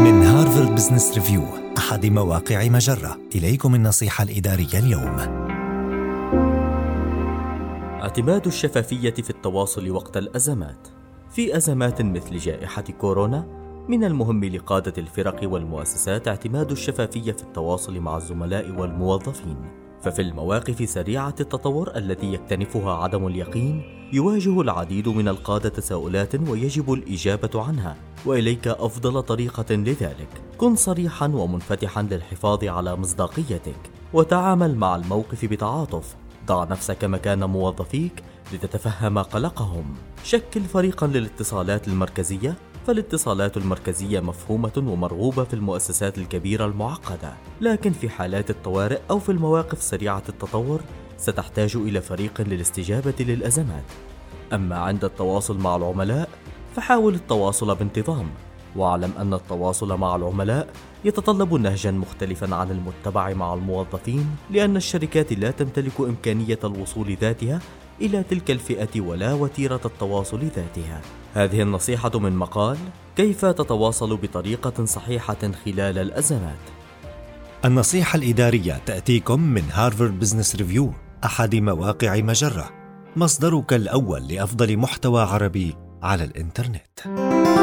من Harvard Business Review أحد مواقع مجرة. إليكم النصيحة الإدارية اليوم. اعتماد الشفافية في التواصل وقت الأزمات. في أزمات مثل جائحة كورونا من المهم لقادة الفرق والمؤسسات اعتماد الشفافية في التواصل مع الزملاء والموظفين. ففي المواقف سريعة التطور التي يكتنفها عدم اليقين يواجه العديد من القادة تساؤلات ويجب الإجابة عنها. وإليك أفضل طريقة لذلك. كن صريحا ومنفتحا للحفاظ على مصداقيتك وتعامل مع الموقف بتعاطف. ضع نفسك مكان موظفيك لتتفهم قلقهم. شكل فريقا للاتصالات المركزية. فالاتصالات المركزية مفهومة ومرغوبة في المؤسسات الكبيرة المعقدة، لكن في حالات الطوارئ أو في المواقف سريعة التطور ستحتاج إلى فريق للاستجابة للأزمات. أما عند التواصل مع العملاء فحاول التواصل بانتظام، واعلم أن التواصل مع العملاء يتطلب نهجا مختلفا عن المتبع مع الموظفين لأن الشركات لا تمتلك إمكانية الوصول ذاتها إلى تلك الفئة ولا وتيرة التواصل ذاتها. هذه النصيحة من مقال كيف تتواصل بطريقة صحيحة خلال الأزمات. النصيحة الإدارية تأتيكم من Harvard Business Review أحد مواقع مجرة مصدرك الأول لأفضل محتوى عربي على الإنترنت.